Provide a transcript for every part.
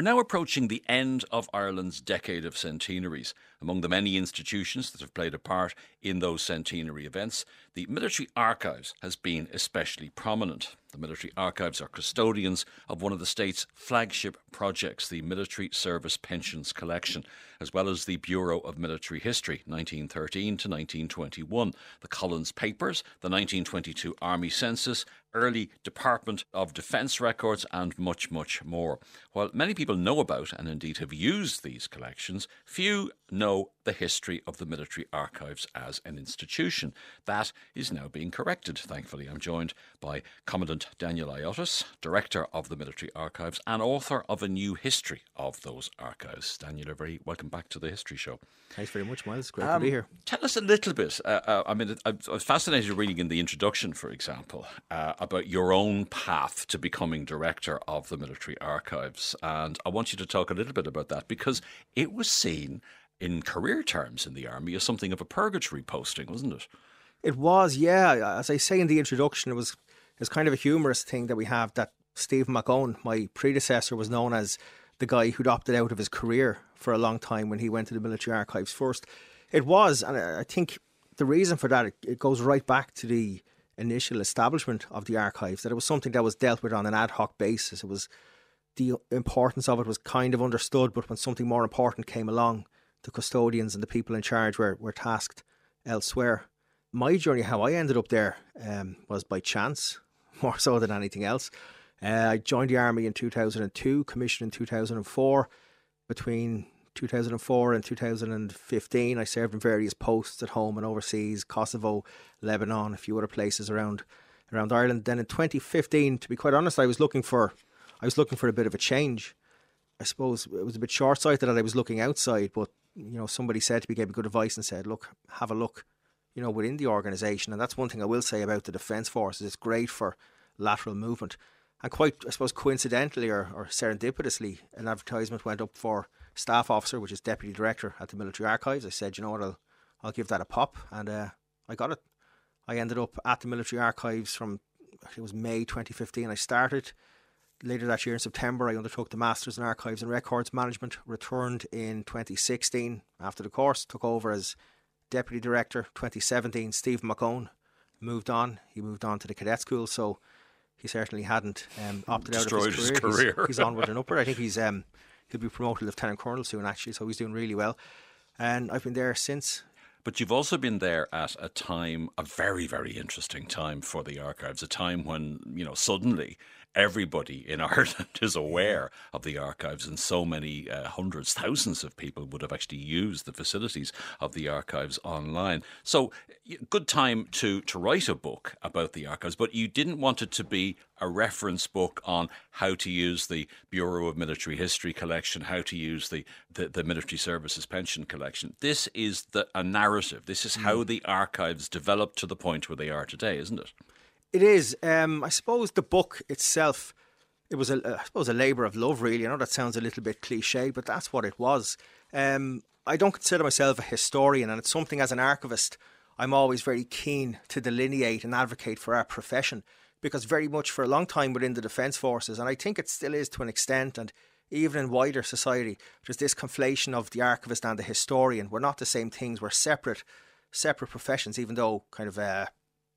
We're now approaching the end of Ireland's decade of centenaries. Among the many institutions that have played a part in those centenary events, the Military Archives has been especially prominent. The Military Archives are custodians of one of the state's flagship projects, the Military Service Pensions Collection, as well as the Bureau of Military History, 1913 to 1921, the Collins Papers, the 1922 Army Census, early Department of Defence records, and much, much more. While many people know about and indeed have used these collections, few know the history of the military archives as an institution. That is now being corrected, thankfully. I'm joined by Commandant Daniel Ayiotis, Director of the Military Archives and author of a new history of those archives. Daniel, very welcome back to the History Show. Thanks very much, Myles. Great um, to be here. Tell us a little bit. Uh, uh, I mean, I, was fascinated reading in the introduction, for example, uh, about your own path to becoming Director of the Military Archives. And I want you to talk a little bit about that because it was seen in career terms in the army as something of a purgatory posting, wasn't it? It was, yeah. As I say in the introduction, it was it's kind of a humorous thing that we have that Stephen MacEoin, my predecessor, was known as the guy who'd opted out of his career for a long time when he went to the military archives first. It was, and I think the reason for that it, goes right back to the initial establishment of the archives. That it was something that was dealt with on an ad hoc basis. It was the importance of it was kind of understood, but when something more important came along, the custodians and the people in charge were, were tasked elsewhere. My journey, how I ended up there, um, was by chance, more so than anything else. Uh, I joined the army in 2002, commissioned in 2004. Between 2004 and 2015, I served in various posts at home and overseas, Kosovo, Lebanon, a few other places around around Ireland. Then in 2015, to be quite honest, I was looking for I was looking for a bit of a change. I suppose it was a bit short sighted that I was looking outside, but you know, somebody said to me, gave me good advice and said, look, have a look, you know, within the organisation. And that's one thing I will say about the Defence Forces. It's great for lateral movement. And quite, I suppose, coincidentally or, or serendipitously, an advertisement went up for staff officer, which is deputy director at the military archives. I said, you know what, I'll, I'll give that a pop. And uh, I got it. I ended up at the military archives from, it was May 2015. I started Later that year in September, I undertook the Masters in Archives and Records Management, returned in 2016 after the course, took over as Deputy Director 2017. Steve MacEoin moved on. He moved on to the cadet school, so he certainly hadn't um, opted out of his career. His career. He's, he's onward and upward. I think he's um, he'll be promoted Lieutenant Colonel soon, actually, so he's doing really well. And I've been there since. But you've also been there at a time, a very, very interesting time for the archives, a time when, you know, suddenly everybody in Ireland is aware of the archives, and so many uh, hundreds, thousands of people would have actually used the facilities of the archives online. So, good time to to write a book about the archives, but you didn't want it to be a reference book on how to use the Bureau of Military History collection, how to use the, the, the military services pension collection. This is the, a narrative. This is how mm. the archives developed to the point where they are today, isn't it? It is. Um, I suppose the book itself, it was a, I suppose a labour of love. Really, I know that sounds a little bit cliche, but that's what it was. Um, I don't consider myself a historian, and it's something as an archivist I'm always very keen to delineate and advocate for our profession because very much for a long time within the defence forces, and I think it still is to an extent, and even in wider society, there's this conflation of the archivist and the historian. We're not the same things. We're separate, separate professions, even though kind of uh,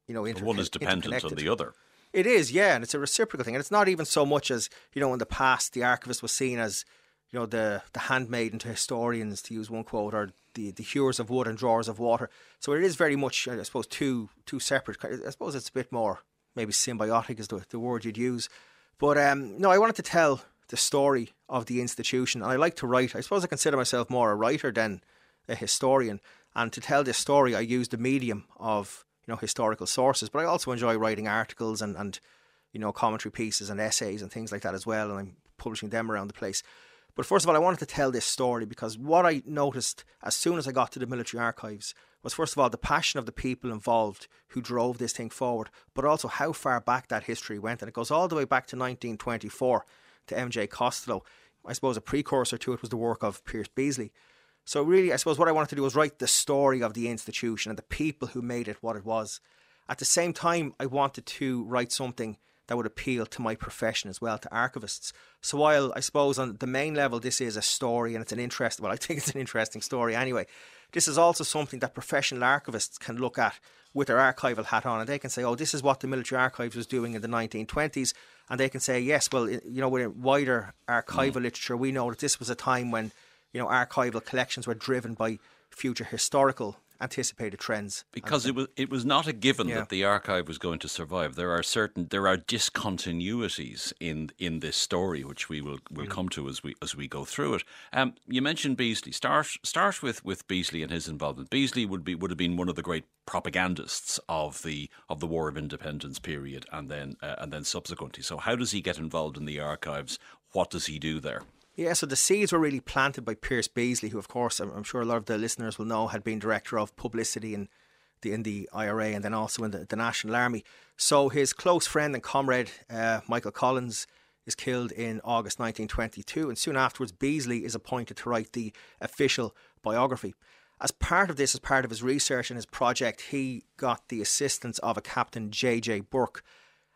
you know, inter- one is dependent on the other. It is, yeah, and it's a reciprocal thing, and it's not even so much as you know in the past the archivist was seen as you know the the handmaiden to historians, to use one quote, or the the hewers of wood and drawers of water. So it is very much, I suppose, two two separate. I suppose it's a bit more maybe symbiotic is the the word you'd use. But um, no, I wanted to tell the story of the institution, and I like to write. I suppose I consider myself more a writer than a historian, and to tell this story, I used the medium of you know historical sources. But I also enjoy writing articles and and you know commentary pieces and essays and things like that as well, and I'm publishing them around the place. But first of all, I wanted to tell this story because what I noticed as soon as I got to the military archives was first of all the passion of the people involved who drove this thing forward, but also how far back that history went, and it goes all the way back to 1924 to MJ Costello. I suppose a precursor to it was the work of Pierce Beasley. So really, I suppose what I wanted to do was write the story of the institution and the people who made it what it was. At the same time, I wanted to write something that would appeal to my profession as well, to archivists. So while I suppose on the main level this is a story and it's an interest, well, I think it's an interesting story anyway. This is also something that professional archivists can look at with their archival hat on, and they can say, "Oh, this is what the military archives was doing in the 1920s," and they can say, "Yes, well, you know, with wider archival mm. literature, we know that this was a time when, you know, archival collections were driven by future historical anticipated trends. Because it was it was not a given yeah. that the archive was going to survive. There are certain there are discontinuities in in this story, which we will will mm. come to as we as we go through it. Um, you mentioned Beasley. Start start with, with Beasley and his involvement. Beasley would be would have been one of the great propagandists of the of the War of Independence period, and then uh, and then subsequently. So, how does he get involved in the archives? What does he do there? Yeah, so the seeds were really planted by Pierce Beasley, who, of course, I'm, sure a lot of the listeners will know, had been director of publicity in the in the IRA and then also in the, the National Army. So his close friend and comrade uh, Michael Collins is killed in August 1922, and soon afterwards Beasley is appointed to write the official biography. As part of this, as part of his research and his project, he got the assistance of a Captain J.J. Burke.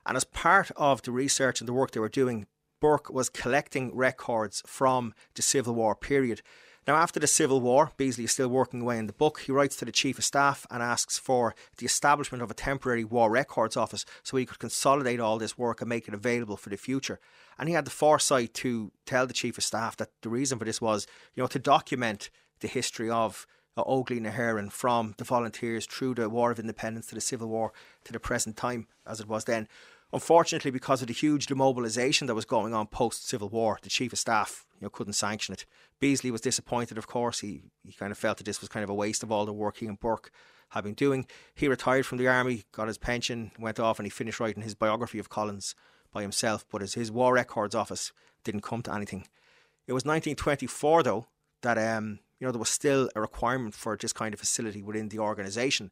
And as part of the research and the work they were doing, Burke was collecting records from the Civil War period. Now, after the Civil War, Beasley is still working away in the book. He writes to the Chief of Staff and asks for the establishment of a temporary War Records Office so he could consolidate all this work and make it available for the future. And he had the foresight to tell the Chief of Staff that the reason for this was, you know, to document the history of uh, Óglaigh na hÉireann from the volunteers through the War of Independence to the Civil War to the present time as it was then. Unfortunately, because of the huge demobilisation that was going on post Civil War, the Chief of Staff you know, couldn't sanction it. Beasley was disappointed, of course. He, he kind of felt that this was kind of a waste of all the work he and Burke had been doing. He retired from the army, got his pension, went off, and he finished writing his biography of Collins by himself. But his, his War Records Office didn't come to anything. It was 1924, though, that um, you know there was still a requirement for this kind of facility within the organisation,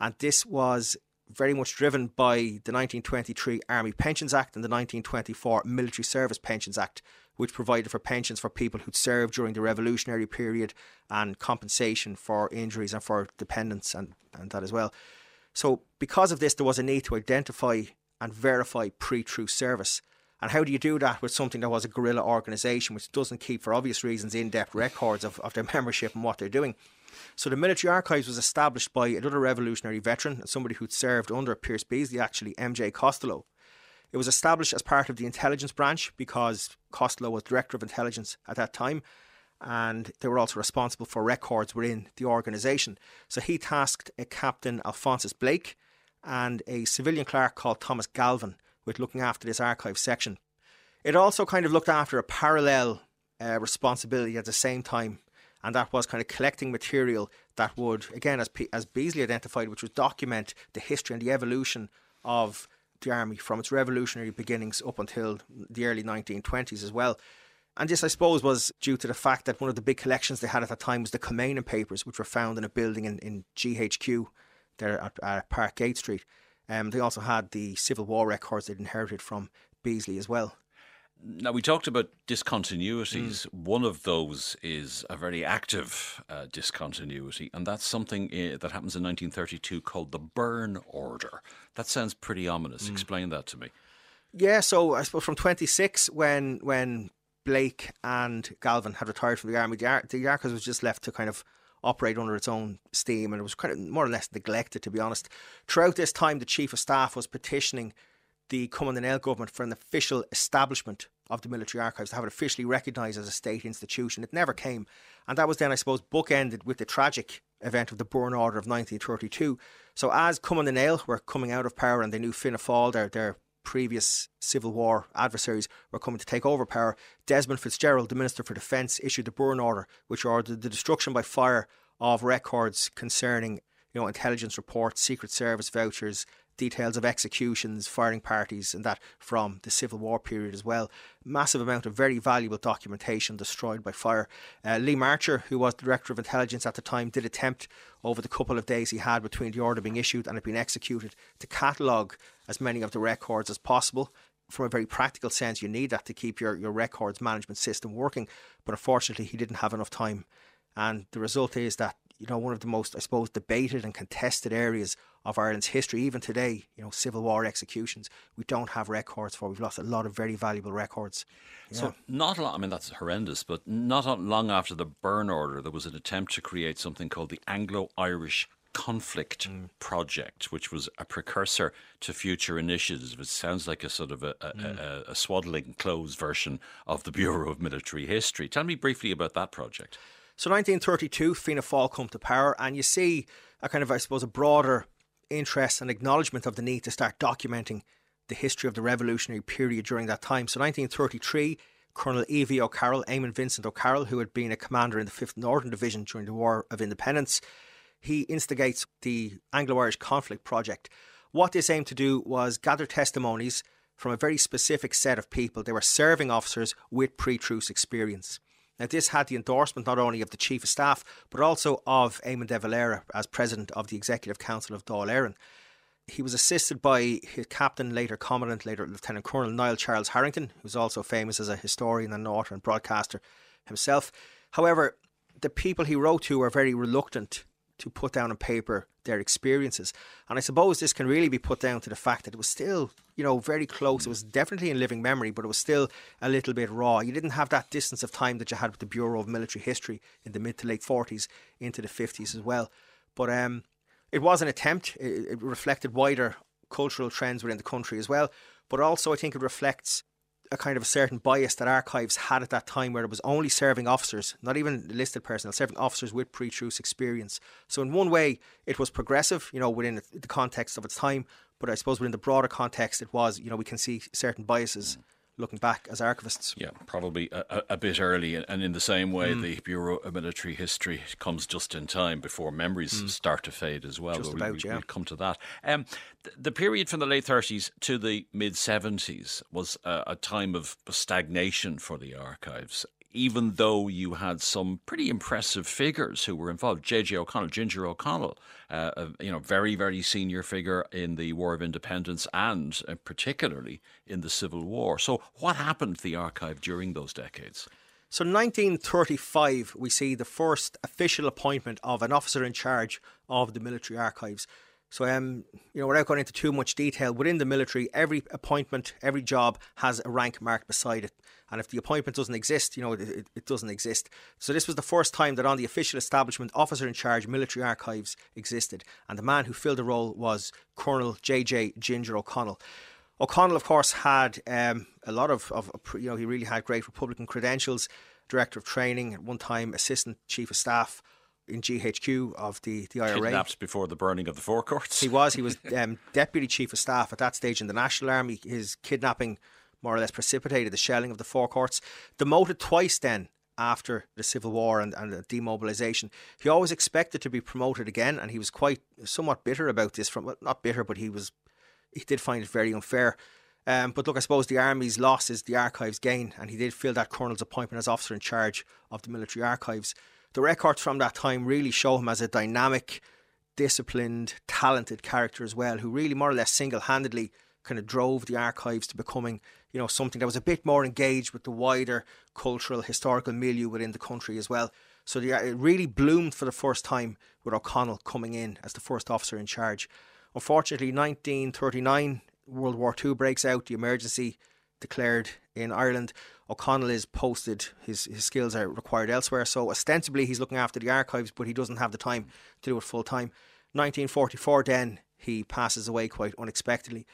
and this was very much driven by the 1923 Army Pensions Act and the 1924 Military Service Pensions Act, which provided for pensions for people who'd served during the revolutionary period and compensation for injuries and for dependents and, and that as well. So, because of this, there was a need to identify and verify pre truce service. And how do you do that with something that was a guerrilla organisation, which doesn't keep, for obvious reasons, in depth records of, of their membership and what they're doing? So the Military Archives was established by another revolutionary veteran, and somebody who'd served under Pierce Beasley, actually, MJ Costello. It was established as part of the intelligence branch because Costello was director of intelligence at that time, and they were also responsible for records within the organisation. So he tasked a Captain Alphonsus Blake and a civilian clerk called Thomas Galvin with looking after this archive section. It also kind of looked after a parallel uh, responsibility at the same time and that was kind of collecting material that would, again, as P- as Beasley identified, which would document the history and the evolution of the army from its revolutionary beginnings up until the early 1920s as well. And this, I suppose, was due to the fact that one of the big collections they had at that time was the Kilmainham papers, which were found in a building in, in GHQ there at, at Park Gate Street. Um, they also had the Civil War records they'd inherited from Beasley as well. Now, we talked about discontinuities. Mm. One of those is a very active uh, discontinuity, and that's something uh, that happens in 1932 called the Burn Order. That sounds pretty ominous. Mm. Explain that to me. Yeah, so I suppose from 26, when when Blake and Galvin had retired from the army, the, Ar- the Archives was just left to kind of operate under its own steam, and it was kind of more or less neglected, to be honest. Throughout this time, the Chief of Staff was petitioning the nGaedheal government for an official establishment of the military archives to have it officially recognised as a state institution. It never came. And that was then, I suppose, bookended with the tragic event of the Burn Order of 1932. So as Cumann na nGaedheal were coming out of power and they knew Fianna Fáil, their, their previous Civil War adversaries, were coming to take over power, Desmond Fitzgerald, the Minister for Defence, issued the Burn Order, which ordered the destruction by fire of records concerning you know, intelligence reports, Secret Service vouchers, details of executions, firing parties, and that from the Civil War period as well. Massive amount of very valuable documentation destroyed by fire. Uh, Liam Archer, who was Director of Intelligence at the time, did attempt over the couple of days he had between the order being issued and it being executed to catalogue as many of the records as possible from a very practical sense, you need that to keep your, your records management system working. But unfortunately, he didn't have enough time. And the result is that, you know, one of the most, I suppose, debated and contested areas of Ireland's history, even today, you know, Civil War executions, we don't have records for. We've lost a lot of very valuable records. Yeah. So, not long, I mean, that's horrendous, but not long after the Burn Order, there was an attempt to create something called the Anglo Irish Conflict mm. Project, which was a precursor to future initiatives. It sounds like a sort of a, a, mm. a, a swaddling clothes version of the Bureau of Military History. Tell me briefly about that project. So, 1932, Fianna Fáil come to power, and you see a kind of, I suppose, a broader interest and acknowledgement of the need to start documenting the history of the revolutionary period during that time. So 1933, Colonel E.V. O'Carroll, Eamon Vincent O'Carroll, who had been a commander in the 5th Northern Division during the War of Independence, he instigates the Anglo-Irish Conflict Project. What this aimed to do was gather testimonies from a very specific set of people. They were serving officers with pre-truce experience. Now, this had the endorsement not only of the Chief of Staff, but also of Eamon de Valera as President of the Executive Council of Dáil Éireann. He was assisted by his captain, later Commandant, later Lieutenant Colonel Niall Charles Harrington, who's also famous as a historian and author and broadcaster himself. However, the people he wrote to were very reluctant to put down on paper their experiences. And I suppose this can really be put down to the fact that it was still, you know, very close. It was definitely in living memory, but it was still a little bit raw. You didn't have that distance of time that you had with the Bureau of Military History in the mid to late 40s into the 50s as well. But um, it was an attempt. It, it reflected wider cultural trends within the country as well. But also, I think it reflects a kind of a certain bias that archives had at that time where it was only serving officers, not even listed personnel, serving officers with pre truce experience. So, in one way, it was progressive, you know, within the context of its time, but I suppose within the broader context, it was, you know, we can see certain biases. Mm looking back as archivists. Yeah, probably a, a bit early. And in the same way, mm. the Bureau of Military History comes just in time before memories mm. start to fade as well. Just about, we, yeah. We'll come to that. Um, th- the period from the late 30s to the mid 70s was a, a time of stagnation for the archives even though you had some pretty impressive figures who were involved. J.J. O'Connell, Ginger O'Connell, uh, a, you know, very, very senior figure in the War of Independence and uh, particularly in the Civil War. So, what happened to the archive during those decades? So, 1935, we see the first official appointment of an officer in charge of the military archives. So, um, you know, without going into too much detail, within the military, every appointment, every job has a rank marked beside it. And if the appointment doesn't exist, you know, it, it, doesn't exist. So this was the first time that on the official establishment, officer in charge military archives existed. And the man who filled the role was Colonel J.J. Ginger O'Connell. O'Connell, of course, had um, a lot of, of, you know, he really had great Republican credentials. Director of training, at one time, assistant chief of staff in GHQ of the, the IRA. Kidnapped before the burning of the Four Courts. He was. He was um, deputy chief of staff at that stage in the National Army. His kidnapping more or less precipitated the shelling of the Four Courts. Demoted twice then after the Civil War and, and the demobilisation. He always expected to be promoted again, and he was quite somewhat bitter about this. From well, not bitter, but he was he did find it very unfair. Um, but look, I suppose the army's loss is the archives' gain, and he did fill that colonel's appointment as officer in charge of the military archives. The records from that time really show him as a dynamic, disciplined, talented character as well, who really more or less single handedly kind of drove the archives to becoming, you know, something that was a bit more engaged with the wider cultural, historical milieu within the country as well. So the, it really bloomed for the first time with O'Connell coming in as the first officer in charge. Unfortunately, 1939, World War II breaks out, the emergency declared in Ireland. O'Connell is posted, his, his skills are required elsewhere. So ostensibly he's looking after the archives, but he doesn't have the time to do it full time. 1944, then he passes away quite unexpectedly.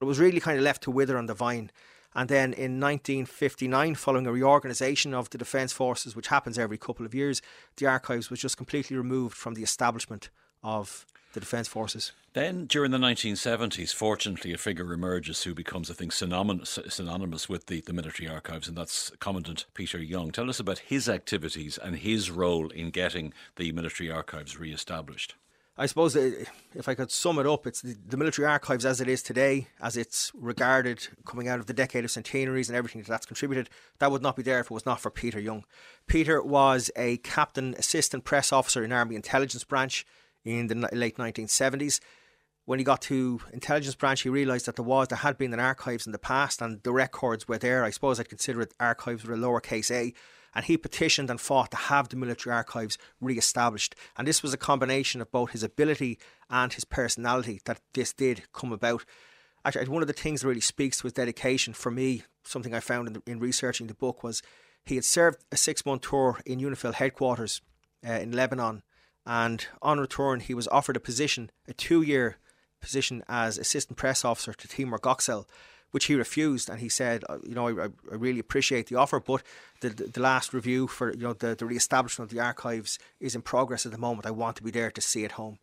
It was really kind of left to wither on the vine. And then in 1959, following a reorganisation of the Defence Forces, which happens every couple of years, the archives was just completely removed from the establishment of the Defence Forces. Then, during the 1970s, fortunately, a figure emerges who becomes, I think, synonymous, synonymous with the, the military archives, and that's Commandant Peter Young. Tell us about his activities and his role in getting the military archives re established. I suppose uh, if I could sum it up, it's the, the, military archives as it is today, as it's regarded coming out of the decade of centenaries and everything that that's contributed. That would not be there if it was not for Peter Young. Peter was a captain assistant press officer in Army Intelligence Branch in the late 1970s. When he got to intelligence branch, he realised that there was there had been an archives in the past, and the records were there. I suppose I'd consider it archives with a lowercase a and he petitioned and fought to have the military archives re-established. And this was a combination of both his ability and his personality that this did come about. Actually, one of the things that really speaks to his dedication for me, something I found in, the, in researching the book, was he had served a six-month tour in UNIFIL headquarters uh, in Lebanon, and on return he was offered a position, a two-year position as assistant press officer to Timur Göksel, which he refused, and he said, uh, you know, I, I really appreciate the offer, but the, the, the last review for you know the, the re-establishment of the archives is in progress at the moment. I want to be there to see it home.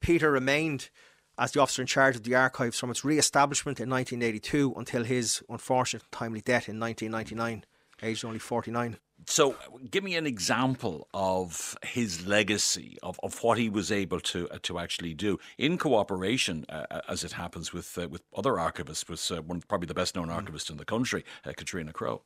Peter remained as the officer in charge of the archives from its re-establishment in 1982 until his unfortunate timely death in 1999, aged only 49. So, give me an example of his legacy of, of what he was able to uh, to actually do in cooperation, uh, uh as it happens with uh, with other archivists, was uh, one probably the best known mm. archivist in the country, uh, Catriona Crowe.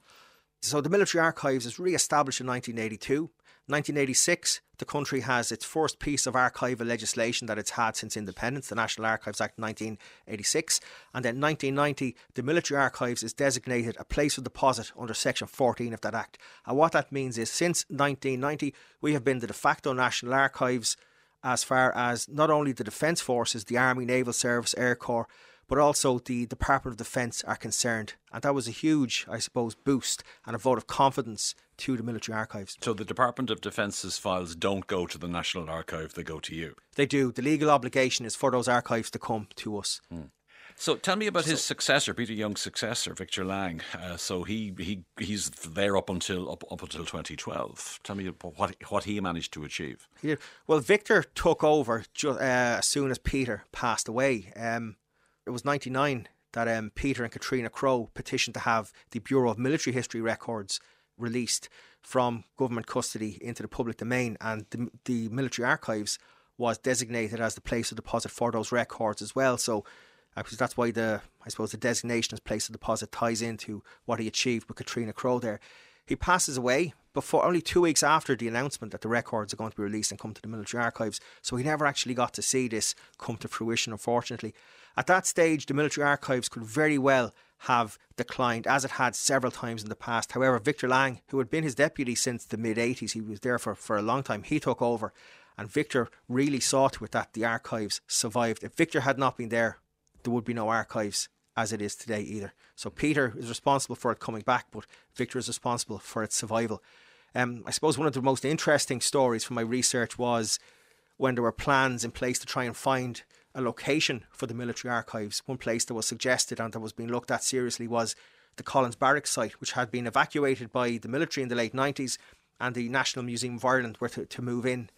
So, the military archives is re-established in 1982. 1986, the country has its first piece of archival legislation that it's had since independence, the National Archives Act 1986. And then 1990, the Military Archives is designated a place of deposit under Section 14 of that Act. And what that means is since 1990, we have been the de facto National Archives as far as not only the Defence Forces, the Army, Naval Service, Air Corps, but also the Department of Defence are concerned. And that was a huge, I suppose, boost and a vote of confidence to the military archives. So the Department of Defence's files don't go to the National Archive, they go to you? They do. The legal obligation is for those archives to come to us. Hmm. So tell me about so, his successor, Peter Young's successor, Victor Laing. Uh, so he, he he's there up until up, up until 2012. Tell me what what he managed to achieve. Yeah. Well, Victor took over ju- uh, as soon as Peter passed away. Um, it was 99 that um, Peter and Catriona Crowe petitioned to have the Bureau of Military History records released from government custody into the public domain, and the, the military archives was designated as the place of deposit for those records as well. So, uh, that's why the I suppose the designation as place of deposit ties into what he achieved with Catriona Crowe there. He passes away before only two weeks after the announcement that the records are going to be released and come to the military archives. So he never actually got to see this come to fruition, unfortunately. At that stage, the military archives could very well have declined, as it had several times in the past. However, Victor Laing, who had been his deputy since the mid 80s, he was there for, for a long time, he took over. And Victor really saw to it that the archives survived. If Victor had not been there, there would be no archives as it is today either. So Peter is responsible for it coming back, but Victor is responsible for its survival. Um, I suppose one of the most interesting stories from my research was when there were plans in place to try and find a location for the military archives. One place that was suggested and that was being looked at seriously was the Collins Barracks site, which had been evacuated by the military in the late 90s, and the National Museum of Ireland were to, to move in.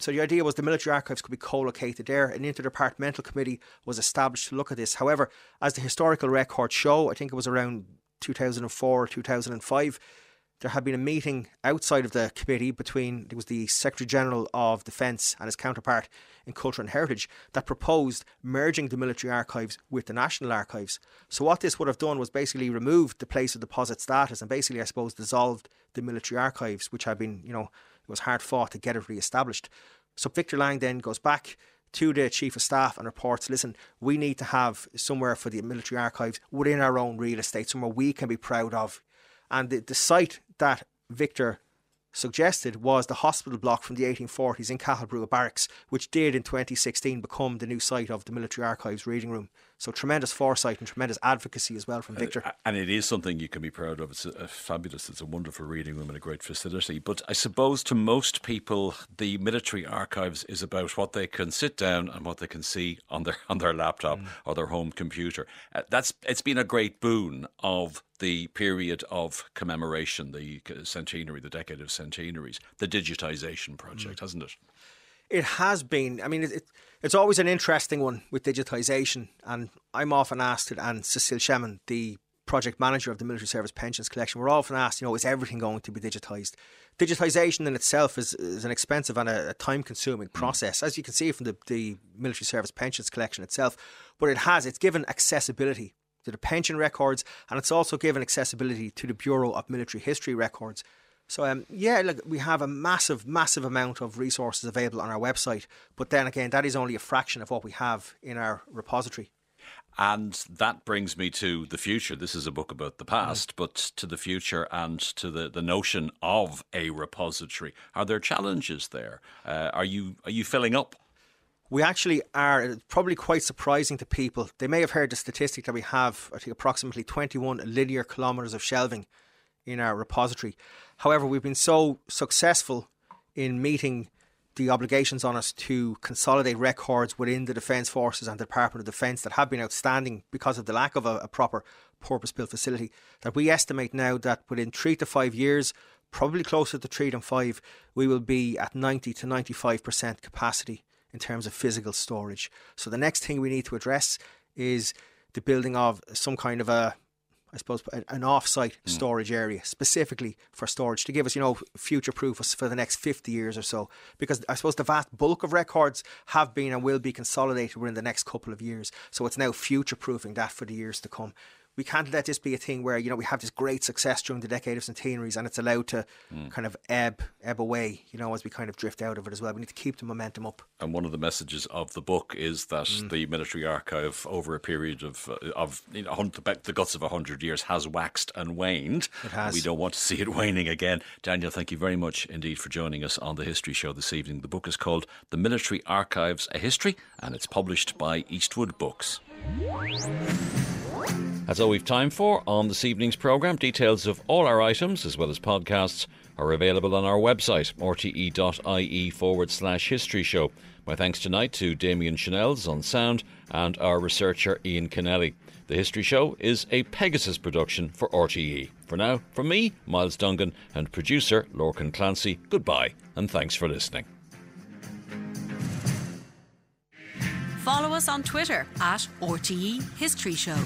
So the idea was the military archives could be co-located there. An interdepartmental committee was established to look at this. However, as the historical records show, I think it was around 2004 or 2005, there had been a meeting outside of the committee between it was the Secretary General of Defence and his counterpart in Culture and Heritage that proposed merging the military archives with the National Archives. So what this would have done was basically removed the place of deposit status and basically I suppose dissolved the military archives, which had been, you know, it was hard fought to get it re-established. So Victor Laing then goes back to the chief of staff and reports, listen, we need to have somewhere for the military archives within our own real estate, somewhere we can be proud of and the, the site that Victor suggested was the hospital block from the 1840s in Cathal Brugha Barracks, which did in 2016 become the new site of the Military Archives Reading Room. So tremendous foresight and tremendous advocacy as well from Victor. Uh, and it is something you can be proud of. It's a, a fabulous, it's a wonderful reading room and a great facility. But I suppose to most people, the military archives is about what they can sit down and what they can see on their on their laptop mm. or their home computer. Uh, that's it's been a great boon of the period of commemoration, the centenary, the decade of centenaries, the digitisation project, mm. hasn't it? It has been. I mean, it, it's always an interesting one with digitisation, and I'm often asked, and Cécile Chemin, the project manager of the Military Service Pensions Collection, we're often asked, you know, is everything going to be digitised? Digitisation in itself is, is an expensive and a, a time consuming mm. process, as you can see from the, the Military Service Pensions Collection itself. But it has, it's given accessibility to the pension records, and it's also given accessibility to the Bureau of Military History records. So um, yeah, look, we have a massive, massive amount of resources available on our website, but then again, that is only a fraction of what we have in our repository. And that brings me to the future. This is a book about the past, mm. but to the future and to the, the notion of a repository. Are there challenges there? Uh, are you are you filling up? We actually are. Probably quite surprising to people. They may have heard the statistic that we have, I think, approximately 21 linear kilometres of shelving in our repository. However, we've been so successful in meeting the obligations on us to consolidate records within the Defence Forces and the Department of Defence that have been outstanding because of the lack of a, a proper purpose built facility. That we estimate now that within three to five years, probably closer to three than five, we will be at 90 to 95% capacity in terms of physical storage. So the next thing we need to address is the building of some kind of a I suppose, an off-site mm. storage area specifically for storage to give us, you know, future-proof us for the next 50 years or so. Because I suppose the vast bulk of records have been and will be consolidated within the next couple of years. So it's now future-proofing that for the years to come we can't let this be a thing where you know we have this great success during the decade of centenaries and it's allowed to mm. kind of ebb ebb away you know as we kind of drift out of it as well we need to keep the momentum up and one of the messages of the book is that mm. the military archive over a period of uh, of you know, the guts of 100 years has waxed and waned it has. we don't want to see it waning again Daniel thank you very much indeed for joining us on the history show this evening the book is called The Military Archives a History and it's published by Eastwood Books that's all we've time for on this evening's programme. Details of all our items, as well as podcasts, are available on our website, rte.ie forward slash history show. My thanks tonight to Damien Chanels on sound and our researcher Ian Kennelly. The History Show is a Pegasus production for RTE. For now, from me, Myles Dungan, and producer Lorcan Clancy, goodbye and thanks for listening. Follow us on Twitter at RTE History Show.